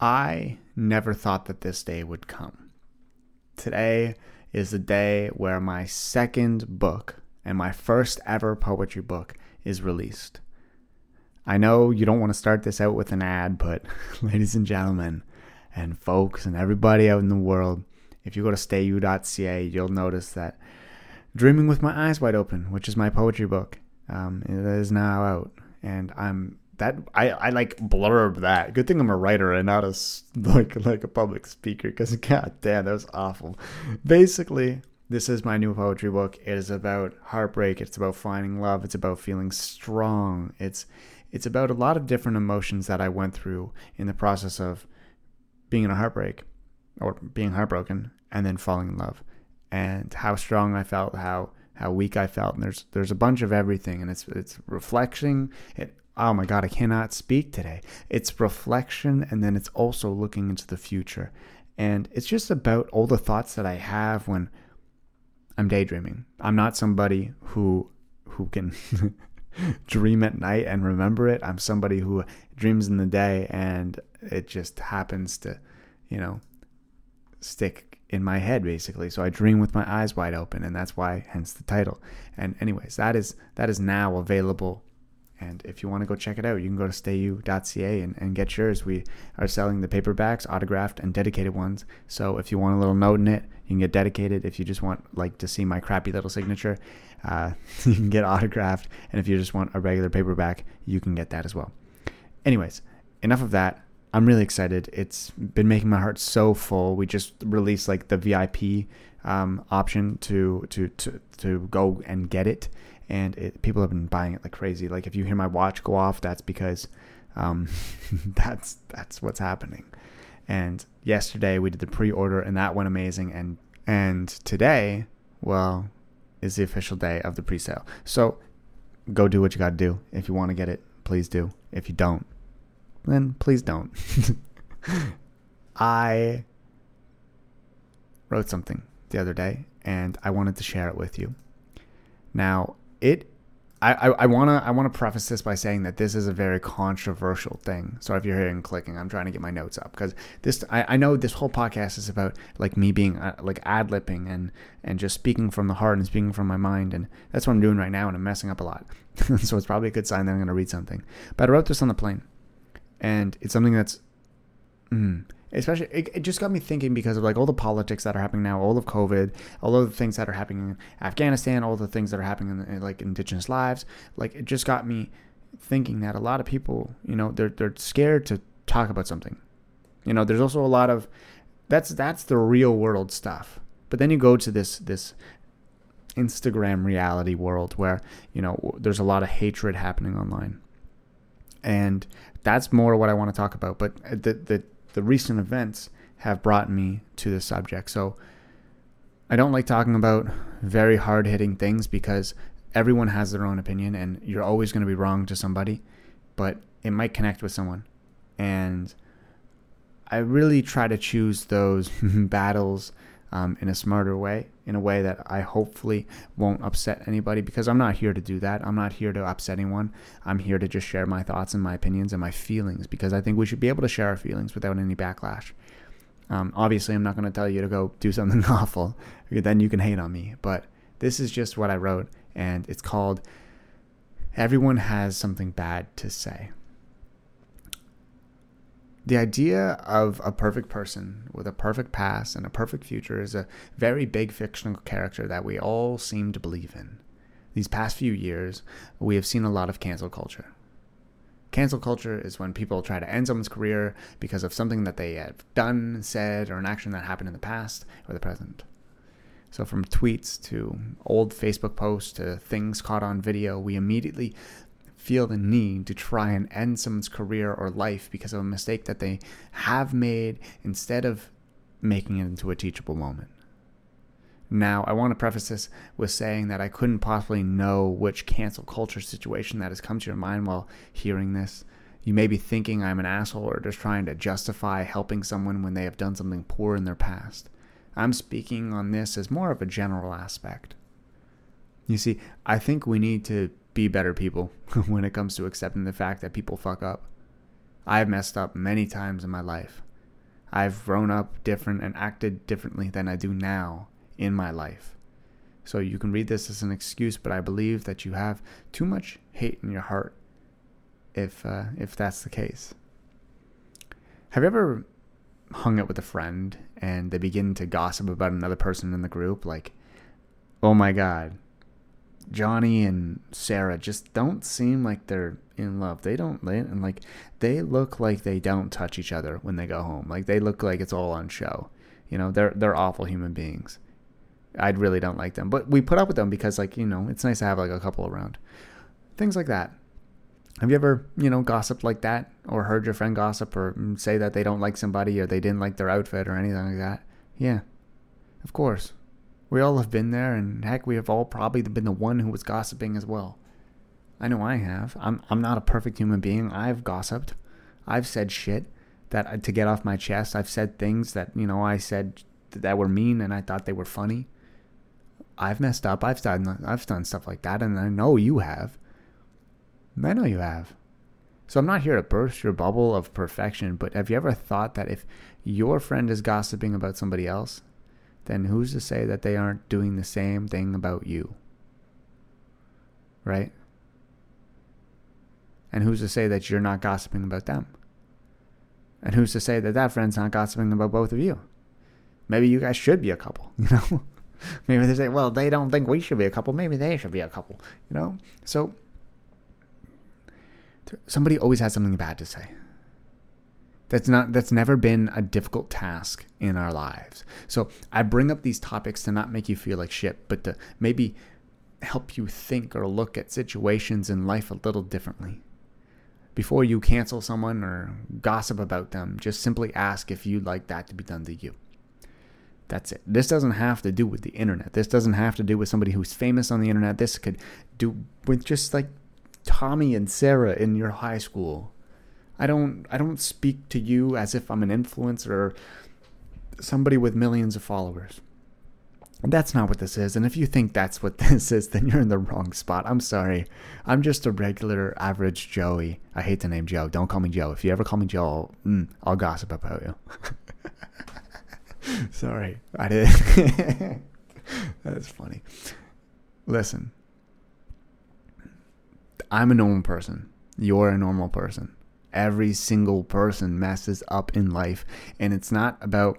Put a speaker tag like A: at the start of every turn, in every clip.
A: I never thought that this day would come. Today is the day where my second book and my first ever poetry book is released. I know you don't want to start this out with an ad, but ladies and gentlemen, and folks, and everybody out in the world, if you go to stayu.ca, you'll notice that Dreaming with My Eyes Wide Open, which is my poetry book, um, now out. And I'm that I, I like blurb that. Good thing I'm a writer and not a like like a public speaker because god damn that was awful. Basically, this is my new poetry book. It is about heartbreak. It's about finding love. It's about feeling strong. It's it's about a lot of different emotions that I went through in the process of being in a heartbreak or being heartbroken and then falling in love and how strong I felt, how how weak I felt. And there's there's a bunch of everything and it's it's reflection. It oh my god, I cannot speak today. It's reflection and then it's also looking into the future. And it's just about all the thoughts that I have when I'm daydreaming. I'm not somebody who who can dream at night and remember it. I'm somebody who dreams in the day and it just happens to, you know, stick in my head basically. So I dream with my eyes wide open and that's why hence the title. And anyways, that is that is now available and if you want to go check it out, you can go to stayu.ca and, and get yours. We are selling the paperbacks, autographed and dedicated ones. So if you want a little note in it, you can get dedicated. If you just want like to see my crappy little signature, uh, you can get autographed. And if you just want a regular paperback, you can get that as well. Anyways, enough of that. I'm really excited. It's been making my heart so full. We just released like the VIP um, option to to to to go and get it and it, people have been buying it like crazy. Like if you hear my watch go off, that's because um, that's that's what's happening. And yesterday we did the pre-order, and that went amazing. And and today, well, is the official day of the pre-sale. So go do what you got to do. If you want to get it, please do. If you don't, then please don't. I wrote something the other day, and I wanted to share it with you. Now, it I, I, wanna I wanna preface this by saying that this is a very controversial thing. So if you're hearing clicking, I'm trying to get my notes up because this I, I know this whole podcast is about like me being uh, like ad lipping and and just speaking from the heart and speaking from my mind and that's what I'm doing right now and I'm messing up a lot. so it's probably a good sign that I'm gonna read something. But I wrote this on the plane, and it's something that's. Mm, especially it, it, just got me thinking because of like all the politics that are happening now all of covid all of the things that are happening in afghanistan all the things that are happening in, in like indigenous lives. Like it just got me thinking that a lot of people you know they're they're scared to talk about something. You know there's also a lot of that's that's the real world stuff. But then you go to this this instagram reality world where you know there's a lot of hatred happening online. And that's more what i want to talk about. But uh, the the the recent events have brought me to the subject. So I don't like talking about very hard hitting things because everyone has their own opinion and you're always going to be wrong to somebody, but it might connect with someone. And I really try to choose those battles um, in a smarter way, in a way that I hopefully won't upset anybody because I'm not here to do that. I'm not here to upset anyone. I'm here to just share my thoughts and my opinions and my feelings because I think we should be able to share our feelings without any backlash. Um, obviously, I'm not going to tell you to go do something awful. Then you can hate on me. But this is just what I wrote, and it's called Everyone Has Something Bad to Say the idea of a perfect person with a perfect past and a perfect future is a very big fictional character that we all seem to believe in. These past few years, we have seen a lot of cancel culture. Cancel culture is when people try to end someone's career because of something that they have done, said, or an action that happened in the past or the present. So, from tweets to old Facebook posts to things caught on video, we immediately feel the need to try and end someone's career or life because of a mistake that they have made instead of making it into a teachable moment. Now, I want to preface this with saying that I couldn't possibly know which cancel culture situation that has come to your mind while hearing this. You may be thinking I'm an asshole or just trying to justify helping someone when they have done something poor in their past. I'm speaking on this as more of a general aspect. You see, I think we need to be better people when it comes to accepting the fact that people fuck up. I have messed up many times in my life. I've grown up different and acted differently than I do now in my life. So you can read this as an excuse, but I believe that you have too much hate in your heart if uh, if that's the case. Have you ever hung out with a friend and they begin to gossip about another person in the group like, "Oh my god, Johnny and Sarah just don't seem like they're in love. They don't and like they look like they don't touch each other when they go home. Like they look like it's all on show. You know, they're they're awful human beings. I really don't like them. But we put up with them because like, you know, it's nice to have like a couple around. Things like that. Have you ever, you know, gossiped like that or heard your friend gossip or say that they don't like somebody or they didn't like their outfit or anything like that? Yeah. Of course. We all have been there and heck, we have all probably been the one who was gossiping as well. I know I have. I'm I'm not a perfect human being. I've gossiped. I've said shit that uh, to get off my chest. I've said things that, you know, I said that were mean and I thought they were funny. I've messed up. I've done I've done stuff like that, and I know you have. I know you have. So I'm not here to burst your bubble of perfection, but have you ever thought that if your friend is gossiping about somebody else, then who's to say that they aren't doing the same thing about you? Right? And who's to say that you're not gossiping about them? And who's to say that that friend's not gossiping about both of you? Maybe you guys should be a couple, you know? Maybe they say, well, they don't think we should be a couple. Maybe they should be a couple, you know? So somebody always has something bad to say. That's not that's never been a difficult task in our lives. So I bring up these topics to not make you feel like shit, but to maybe help you think or look at situations in life a little differently. Before you cancel someone or gossip about them, just simply ask if you'd like that to be done to you. That's it. This doesn't have to do with the internet. This doesn't have to do with somebody who's famous on the internet. This could do with just like Tommy and Sarah in your high school. I don't I don't speak to you as if I'm an influencer or somebody with millions of followers. That's not what this is. And if you think that's what this is, then you're in the wrong spot. I'm sorry. I'm just a regular average Joey. I hate the name Joe. Don't call me Joe. If you ever call me Joe, I'll, mm, I'll gossip about you. sorry. I did. That's funny. Listen, I'm a normal person. You're a normal person. Every single person messes up in life, and it's not about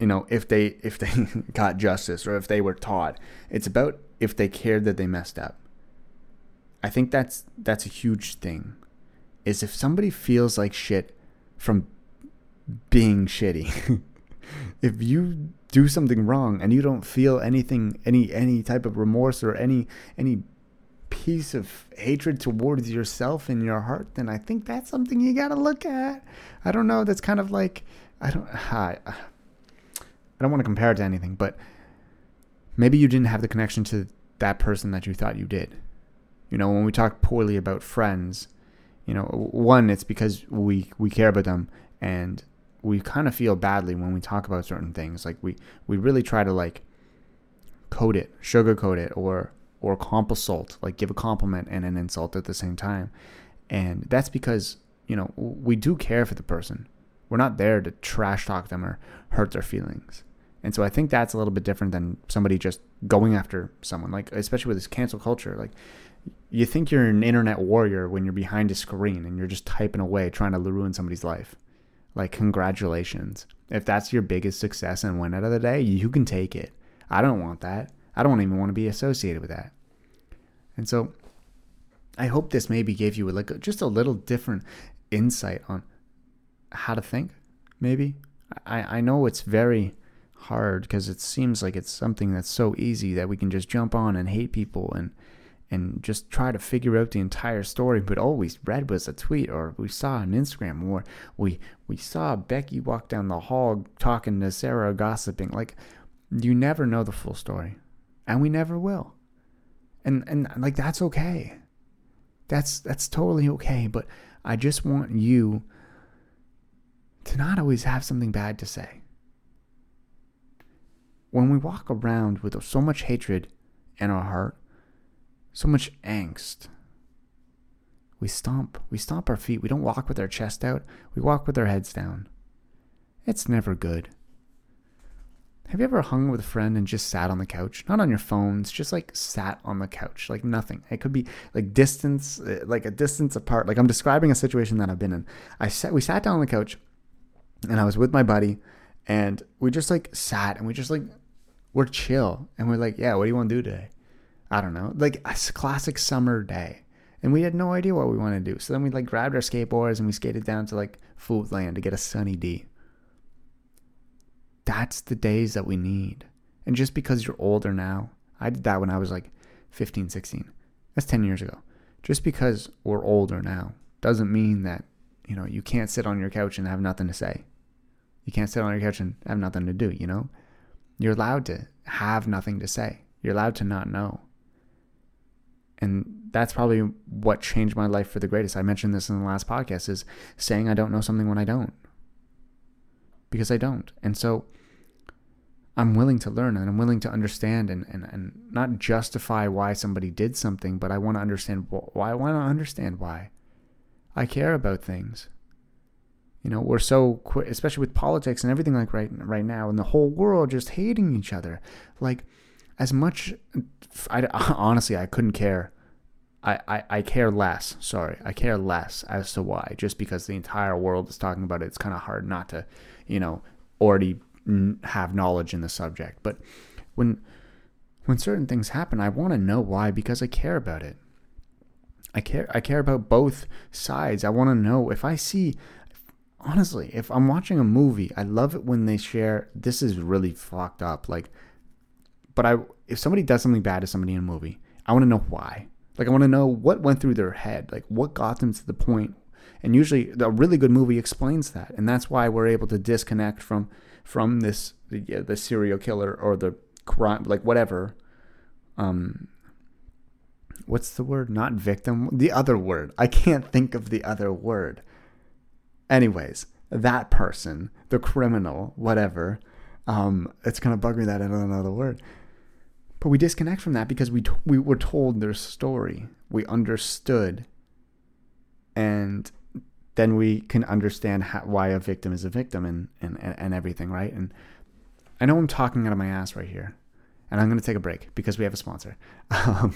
A: you know if they if they got justice or if they were taught. It's about if they cared that they messed up. I think that's that's a huge thing. Is if somebody feels like shit from being shitty. if you do something wrong and you don't feel anything any any type of remorse or any any piece of hatred towards yourself in your heart, then I think that's something you got to look at. I don't know. That's kind of like I don't. I, I don't want to compare it to anything, but maybe you didn't have the connection to that person that you thought you did. You know, when we talk poorly about friends, you know, one, it's because we we care about them, and we kind of feel badly when we talk about certain things. Like we we really try to like code it, sugarcoat it, or or compensate, like give a compliment and an insult at the same time. And that's because, you know, we do care for the person. We're not there to trash talk them or hurt their feelings. And so I think that's a little bit different than somebody just going after someone, like especially with this cancel culture. Like you think you're an internet warrior when you're behind a screen and you're just typing away trying to ruin somebody's life. Like congratulations. If that's your biggest success and win out of the day, you can take it. I don't want that. I don't even want to be associated with that. And so I hope this maybe gave you like just a little different insight on how to think, maybe. I, I know it's very hard because it seems like it's something that's so easy that we can just jump on and hate people and and just try to figure out the entire story. But all we read was a tweet or we saw on Instagram or we we saw Becky walk down the hall talking to Sarah gossiping. Like you never know the full story and we never will. And and like that's okay. That's that's totally okay, but I just want you to not always have something bad to say. When we walk around with so much hatred in our heart, so much angst, we stomp. We stomp our feet. We don't walk with our chest out. We walk with our heads down. It's never good. Have you ever hung with a friend and just sat on the couch? Not on your phones, just like sat on the couch, like nothing. It could be like distance, uh, like a distance apart. Like I'm describing a situation that I've been in. I sat, we sat down on the couch, and I was with my buddy, and we just like sat and we just like we're chill and we're like, yeah, what do you want to do today? I don't know, like a classic summer day, and we had no idea what we want to do. So then we like grabbed our skateboards and we skated down to like Foodland to get a sunny D. That's the days that we need. And just because you're older now, I did that when I was like 15, 16. That's 10 years ago. Just because we're older now doesn't mean that, you know, you can't sit on your couch and have nothing to say. You can't sit on your couch and have nothing to do, you know? You're allowed to have nothing to say. You're allowed to not know. And that's probably what changed my life for the greatest. I mentioned this in the last podcast is saying I don't know something when I don't because I don't. And so I'm willing to learn and I'm willing to understand and, and, and not justify why somebody did something, but I want to understand why. I want to understand why. I care about things. You know, we're so quick, especially with politics and everything like right right now, and the whole world just hating each other. Like, as much, I honestly I couldn't care. I, I, I care less. Sorry, I care less as to why. Just because the entire world is talking about it, it's kind of hard not to you know, already have knowledge in the subject. But when when certain things happen, I want to know why because I care about it. I care I care about both sides. I want to know if I see honestly, if I'm watching a movie, I love it when they share this is really fucked up like but I if somebody does something bad to somebody in a movie, I want to know why. Like I want to know what went through their head, like what got them to the point and usually, a really good movie explains that, and that's why we're able to disconnect from from this the, the serial killer or the crime, like whatever. Um, what's the word? Not victim. The other word. I can't think of the other word. Anyways, that person, the criminal, whatever. Um, it's gonna bug me that I don't know the word. But we disconnect from that because we t- we were told their story. We understood, and then we can understand how, why a victim is a victim and, and, and everything, right? And I know I'm talking out of my ass right here, and I'm going to take a break because we have a sponsor. Um,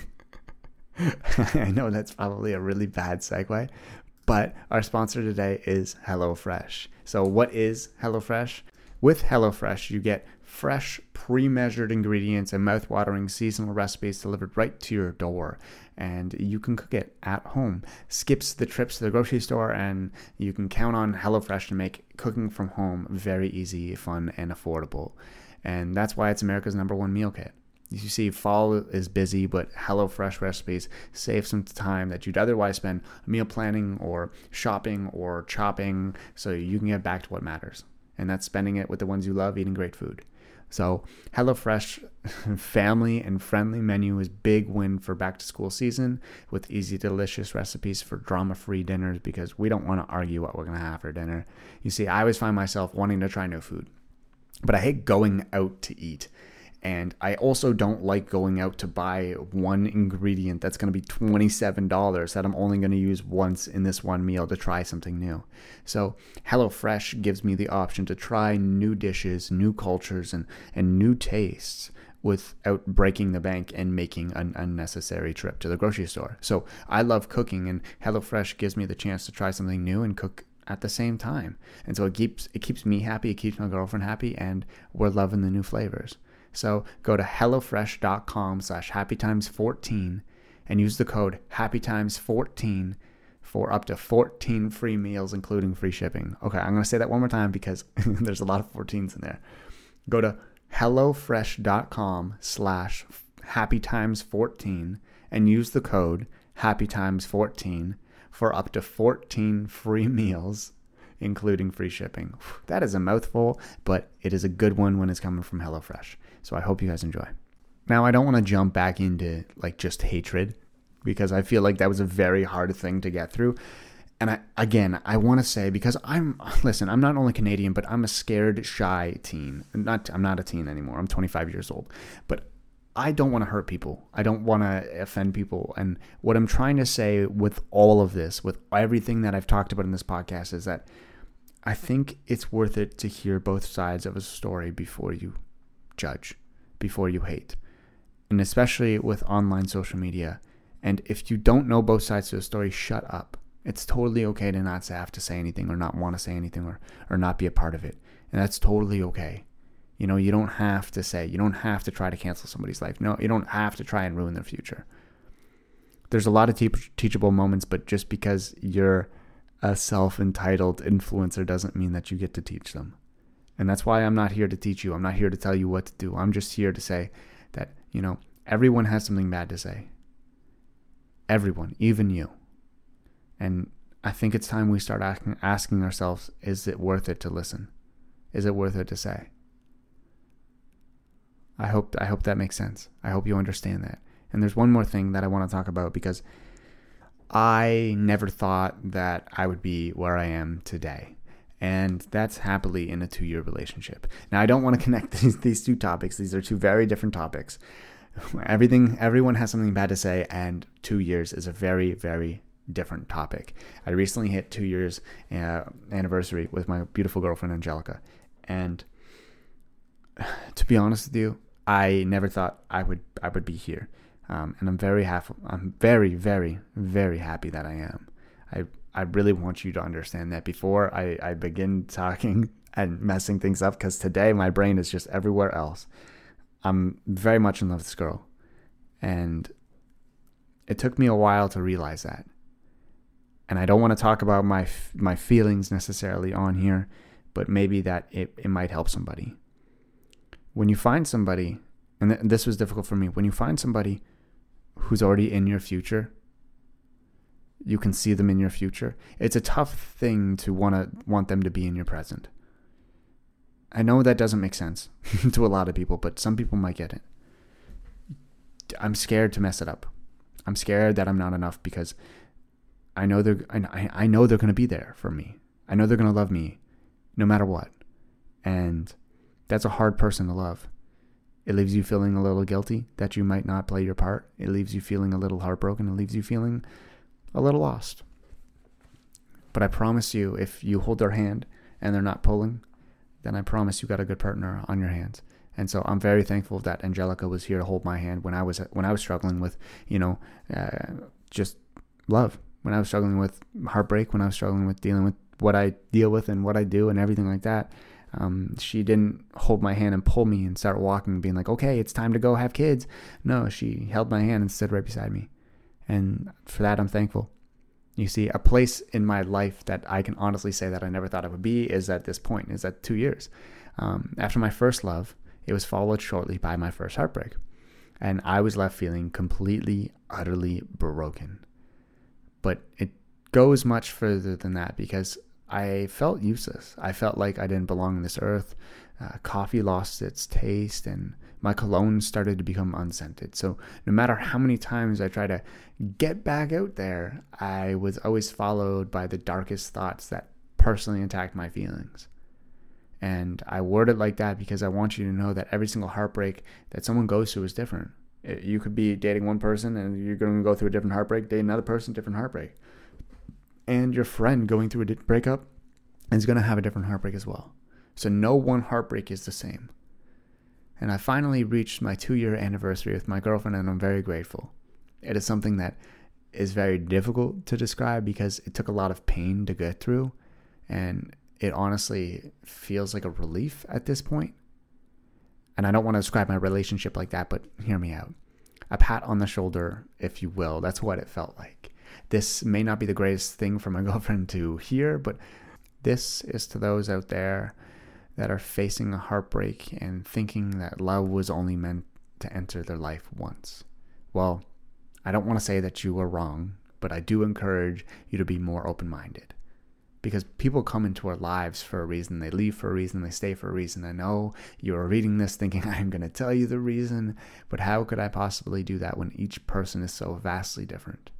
A: I know that's probably a really bad segue, but our sponsor today is HelloFresh. So, what is HelloFresh? With HelloFresh, you get fresh, pre measured ingredients and mouth-watering seasonal recipes delivered right to your door. And you can cook it at home. Skips the trips to the grocery store, and you can count on HelloFresh to make cooking from home very easy, fun, and affordable. And that's why it's America's number one meal kit. You see, fall is busy, but HelloFresh recipes save some time that you'd otherwise spend meal planning or shopping or chopping so you can get back to what matters. And that's spending it with the ones you love, eating great food. So HelloFresh family and friendly menu is big win for back to school season with easy delicious recipes for drama-free dinners because we don't want to argue what we're going to have for dinner. You see, I always find myself wanting to try new food. But I hate going out to eat. And I also don't like going out to buy one ingredient that's going to be $27 that I'm only going to use once in this one meal to try something new. So, HelloFresh gives me the option to try new dishes, new cultures, and, and new tastes without breaking the bank and making an unnecessary trip to the grocery store. So, I love cooking, and HelloFresh gives me the chance to try something new and cook at the same time. And so it keeps it keeps me happy, it keeps my girlfriend happy, and we're loving the new flavors. So go to HelloFresh.com slash HappyTimes14 and use the code HappyTimes14 for up to 14 free meals, including free shipping. Okay, I'm going to say that one more time because there's a lot of 14s in there. Go to HelloFresh.com slash HappyTimes14 and use the code HappyTimes14 for up to 14 free meals, including free shipping. That is a mouthful, but it is a good one when it's coming from HelloFresh. So I hope you guys enjoy. Now, I don't want to jump back into like just hatred because I feel like that was a very hard thing to get through. And I, again, I want to say because I'm listen, I'm not only Canadian, but I'm a scared, shy teen. Not I'm not a teen anymore. I'm 25 years old. But I don't want to hurt people. I don't want to offend people. And what I'm trying to say with all of this, with everything that I've talked about in this podcast is that I think it's worth it to hear both sides of a story before you judge, before you hate. And especially with online social media. And if you don't know both sides of the story, shut up. It's totally okay to not have to say anything or not want to say anything or, or not be a part of it. And that's totally okay. You know, you don't have to say, you don't have to try to cancel somebody's life. No, you don't have to try and ruin their future. There's a lot of te- teachable moments, but just because you're a self entitled influencer doesn't mean that you get to teach them. And that's why I'm not here to teach you. I'm not here to tell you what to do. I'm just here to say that, you know, everyone has something bad to say. Everyone, even you. And I think it's time we start asking, asking ourselves is it worth it to listen? Is it worth it to say? I hope I hope that makes sense. I hope you understand that. And there's one more thing that I want to talk about because I never thought that I would be where I am today. And that's happily in a two year relationship. Now, I don't want to connect these, these two topics. These are two very different topics. Everything, everyone has something bad to say, and two years is a very, very different topic. I recently hit two years uh, anniversary with my beautiful girlfriend, Angelica. And to be honest with you, I never thought I would I would be here. Um, and I'm very happy. I'm very, very, very happy that I am. I I really want you to understand that before I, I begin talking and messing things up, because today my brain is just everywhere else. I'm very much in love with this girl, and it took me a while to realize that. And I don't want to talk about my my feelings necessarily on here, but maybe that it, it might help somebody. When you find somebody, and th- this was difficult for me, when you find somebody who's already in your future. You can see them in your future. It's a tough thing to want to want them to be in your present. I know that doesn't make sense to a lot of people, but some people might get it. I'm scared to mess it up. I'm scared that I'm not enough because I know they're I, I know they're going to be there for me. I know they're going to love me no matter what. And that's a hard person to love. It leaves you feeling a little guilty that you might not play your part. It leaves you feeling a little heartbroken. It leaves you feeling a little lost. But I promise you, if you hold their hand and they're not pulling, then I promise you got a good partner on your hands. And so I'm very thankful that Angelica was here to hold my hand when I was when I was struggling with, you know, uh, just love. When I was struggling with heartbreak, when I was struggling with dealing with what I deal with and what I do and everything like that. Um, she didn't hold my hand and pull me and start walking, being like, okay, it's time to go have kids. No, she held my hand and stood right beside me. And for that, I'm thankful. You see, a place in my life that I can honestly say that I never thought it would be is at this point, is at two years. Um, after my first love, it was followed shortly by my first heartbreak. And I was left feeling completely, utterly broken. But it goes much further than that because I felt useless. I felt like I didn't belong on this earth. Uh, coffee lost its taste and my cologne started to become unscented. So, no matter how many times I tried to get back out there, I was always followed by the darkest thoughts that personally attacked my feelings. And I word it like that because I want you to know that every single heartbreak that someone goes through is different. You could be dating one person and you're going to go through a different heartbreak, date another person, different heartbreak and your friend going through a breakup is going to have a different heartbreak as well. So no one heartbreak is the same. And I finally reached my two year anniversary with my girlfriend, and I'm very grateful. It is something that is very difficult to describe because it took a lot of pain to get through. And it honestly feels like a relief at this point. And I don't want to describe my relationship like that, but hear me out. A pat on the shoulder, if you will. That's what it felt like. This may not be the greatest thing for my girlfriend to hear, but this is to those out there that are facing a heartbreak and thinking that love was only meant to enter their life once. Well, I don't want to say that you are wrong, but I do encourage you to be more open minded. Because people come into our lives for a reason, they leave for a reason, they stay for a reason. I know you are reading this thinking I'm going to tell you the reason, but how could I possibly do that when each person is so vastly different?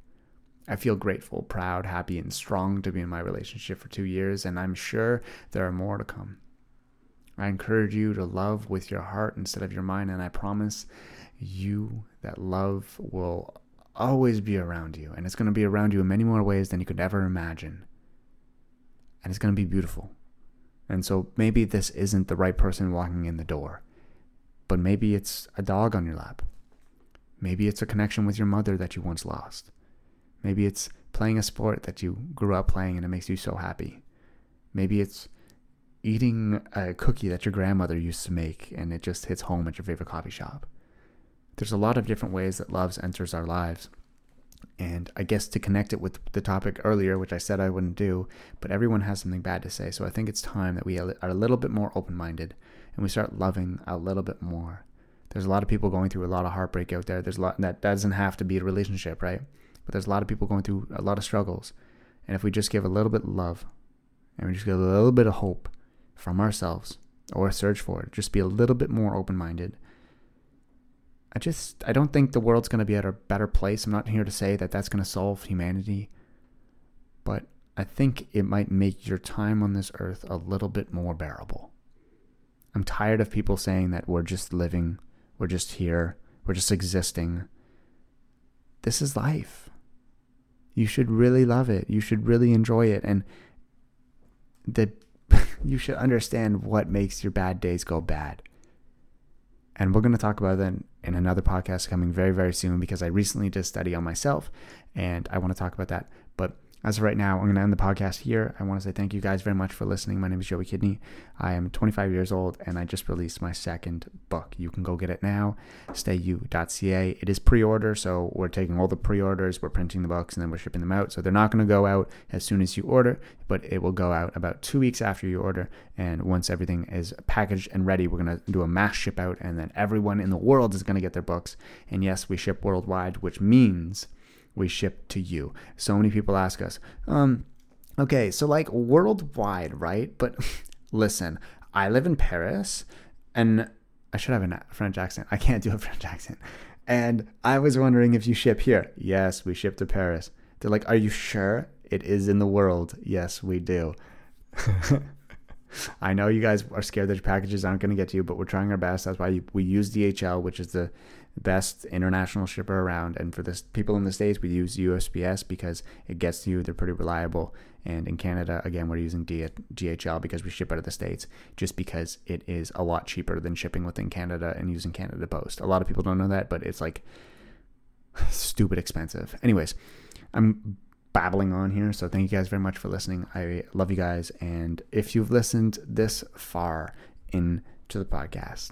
A: I feel grateful, proud, happy, and strong to be in my relationship for two years, and I'm sure there are more to come. I encourage you to love with your heart instead of your mind, and I promise you that love will always be around you, and it's going to be around you in many more ways than you could ever imagine. And it's going to be beautiful. And so maybe this isn't the right person walking in the door, but maybe it's a dog on your lap. Maybe it's a connection with your mother that you once lost. Maybe it's playing a sport that you grew up playing and it makes you so happy. Maybe it's eating a cookie that your grandmother used to make and it just hits home at your favorite coffee shop. There's a lot of different ways that love enters our lives. And I guess to connect it with the topic earlier, which I said I wouldn't do, but everyone has something bad to say. So I think it's time that we are a little bit more open minded and we start loving a little bit more. There's a lot of people going through a lot of heartbreak out there. There's a lot that doesn't have to be a relationship, right? But there's a lot of people going through a lot of struggles. And if we just give a little bit of love and we just give a little bit of hope from ourselves or search for it, just be a little bit more open minded I just I don't think the world's going to be at a better place. I'm not here to say that that's going to solve humanity, but I think it might make your time on this earth a little bit more bearable. I'm tired of people saying that we're just living, we're just here, we're just existing. This is life. You should really love it. You should really enjoy it and the you should understand what makes your bad days go bad. And we're going to talk about that in another podcast coming very, very soon because I recently did a study on myself and I want to talk about that. But as of right now, I'm going to end the podcast here. I want to say thank you guys very much for listening. My name is Joey Kidney. I am 25 years old and I just released my second book. You can go get it now, stayu.ca. It is pre order, so we're taking all the pre orders, we're printing the books, and then we're shipping them out. So they're not going to go out as soon as you order, but it will go out about two weeks after you order. And once everything is packaged and ready, we're going to do a mass ship out, and then everyone in the world is going to get their books. And yes, we ship worldwide, which means we ship to you. So many people ask us, um, okay, so like worldwide, right? But listen, I live in Paris and I should have a French accent. I can't do a French accent. And I was wondering if you ship here. Yes, we ship to Paris. They're like, are you sure? It is in the world. Yes, we do. I know you guys are scared that your packages aren't going to get to you, but we're trying our best. That's why we use DHL, which is the best international shipper around. And for the people in the States, we use USPS because it gets to you. They're pretty reliable. And in Canada, again, we're using DHL because we ship out of the States just because it is a lot cheaper than shipping within Canada and using Canada Post. A lot of people don't know that, but it's like stupid expensive. Anyways, I'm babbling on here. So thank you guys very much for listening. I love you guys. And if you've listened this far into the podcast,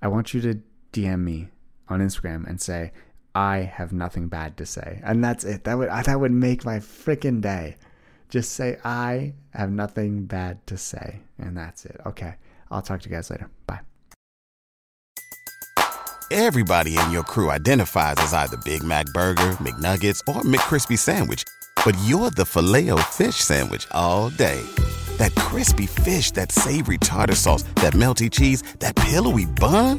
A: I want you to DM me on Instagram and say, I have nothing bad to say. And that's it. That would that would make my freaking day. Just say I have nothing bad to say. And that's it. Okay. I'll talk to you guys later. Bye.
B: Everybody in your crew identifies as either Big Mac burger, McNuggets, or McCrispy sandwich, but you're the Filet-O-Fish sandwich all day. That crispy fish, that savory tartar sauce, that melty cheese, that pillowy bun?